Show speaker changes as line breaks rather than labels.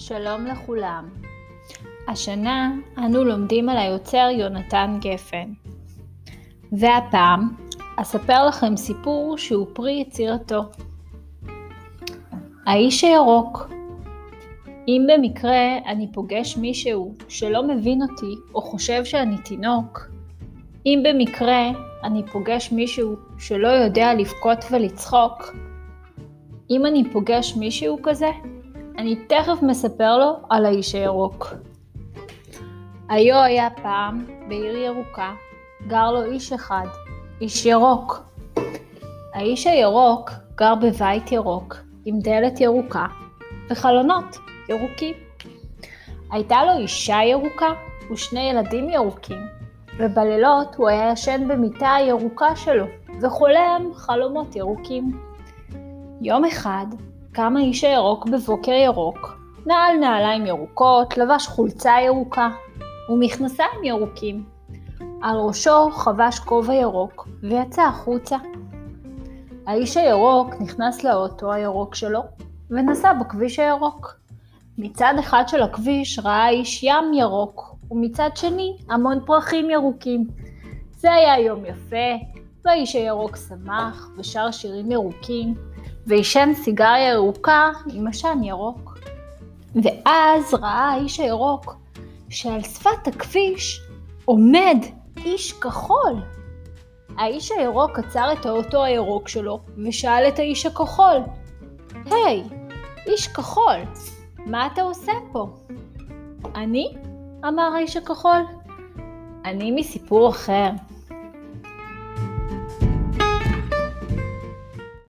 שלום לכולם. השנה אנו לומדים על היוצר יונתן גפן. והפעם אספר לכם סיפור שהוא פרי יצירתו. האיש הירוק אם במקרה אני פוגש מישהו שלא מבין אותי או חושב שאני תינוק, אם במקרה אני פוגש מישהו שלא יודע לבכות ולצחוק, אם אני פוגש מישהו כזה, אני תכף מספר לו על האיש הירוק. היו היה פעם בעיר ירוקה, גר לו איש אחד, איש ירוק. האיש הירוק גר בבית ירוק, עם דלת ירוקה וחלונות ירוקים. הייתה לו אישה ירוקה ושני ילדים ירוקים, ובלילות הוא היה ישן במיטה הירוקה שלו, וחולם חלומות ירוקים. יום אחד קם האיש הירוק בבוקר ירוק, נעל נעליים ירוקות, לבש חולצה ירוקה ומכנסיים ירוקים. על ראשו חבש כובע ירוק ויצא החוצה. האיש הירוק נכנס לאוטו הירוק שלו ונסע בכביש הירוק. מצד אחד של הכביש ראה האיש ים ירוק, ומצד שני המון פרחים ירוקים. זה היה יום יפה, והאיש הירוק שמח ושר שירים ירוקים, ועישן סיגריה ירוקה עם עשן ירוק. ואז ראה האיש הירוק שעל שפת הכביש עומד איש כחול. האיש הירוק עצר את האוטו הירוק שלו ושאל את האיש הכחול, היי, hey, איש כחול, מה אתה עושה פה? אני? אמר האיש הכחול. אני מסיפור אחר.